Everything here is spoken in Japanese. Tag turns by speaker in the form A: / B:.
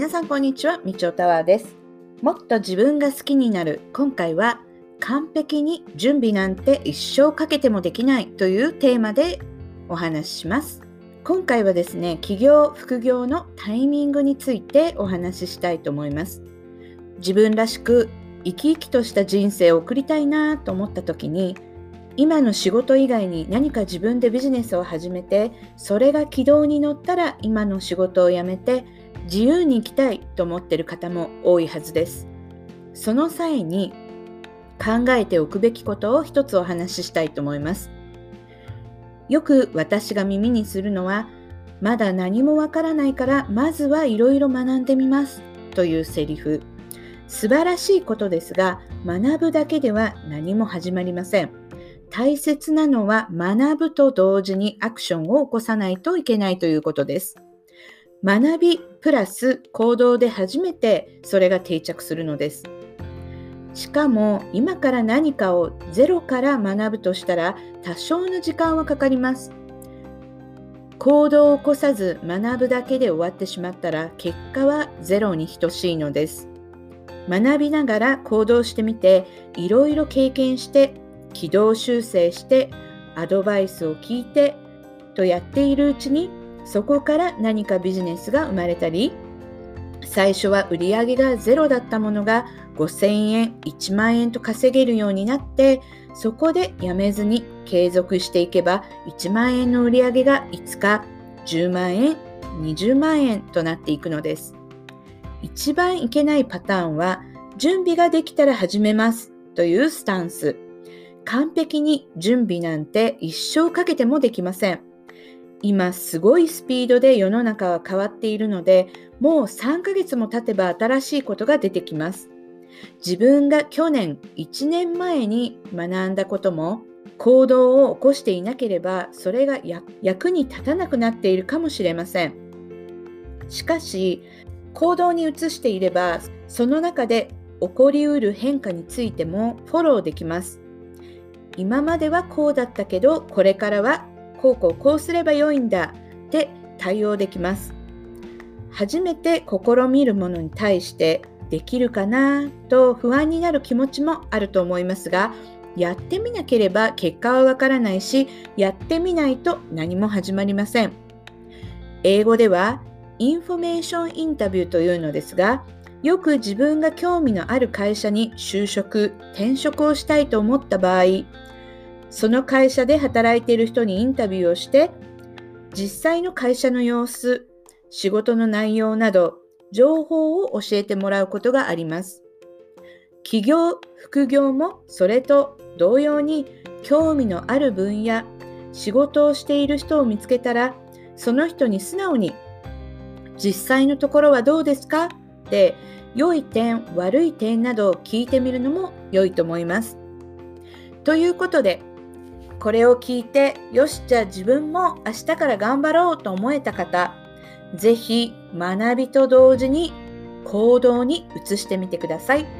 A: 皆さんこんにちは、みちおタワーです。もっと自分が好きになる今回は完璧に準備なんて一生かけてもできないというテーマでお話しします。今回はですね、起業、副業のタイミングについてお話ししたいと思います。自分らしく生き生きとした人生を送りたいなと思った時に今の仕事以外に何か自分でビジネスを始めてそれが軌道に乗ったら今の仕事を辞めて自由に生きたいと思っている方も多いはずです。その際に考えておくべきことを一つお話ししたいと思います。よく私が耳にするのはまだ何もわからないからまずはいろいろ学んでみますというセリフ。素晴らしいことですが学ぶだけでは何も始まりません。大切なのは学ぶと同時にアクションを起こさないといけないということです。学びプラス行動で初めてそれが定着するのです。しかも今から何かをゼロから学ぶとしたら多少の時間はかかります。行動を起こさず学ぶだけで終わってしまったら結果はゼロに等しいのです。学びながら行動してみていろいろ経験して軌道修正してアドバイスを聞いてとやっているうちにそこから何かビジネスが生まれたり最初は売り上げがゼロだったものが5000円1万円と稼げるようになってそこでやめずに継続していけば1万円の売り上げが5日10万円20万円となっていくのです一番いけないパターンは準備ができたら始めますというスタンス完璧に準備なんて一生かけてもできません。今すごいスピードで世の中は変わっているので、もう3ヶ月も経てば新しいことが出てきます。自分が去年1年前に学んだことも行動を起こしていなければそれが役に立たなくなっているかもしれません。しかし行動に移していればその中で起こりうる変化についてもフォローできます。今まではこうだったけどこれからはこうこうこうすればよいんだって対応できます。初めて試みるものに対してできるかなと不安になる気持ちもあると思いますがやってみなければ結果はわからないしやってみないと何も始まりません。英語では information interview というのですがよく自分が興味のある会社に就職、転職をしたいと思った場合、その会社で働いている人にインタビューをして、実際の会社の様子、仕事の内容など、情報を教えてもらうことがあります。起業、副業もそれと同様に興味のある分野、仕事をしている人を見つけたら、その人に素直に、実際のところはどうですか？って良い点悪い点などを聞いてみるのも良いと思います。ということでこれを聞いてよしじゃあ自分も明日から頑張ろうと思えた方是非学びと同時に行動に移してみてください。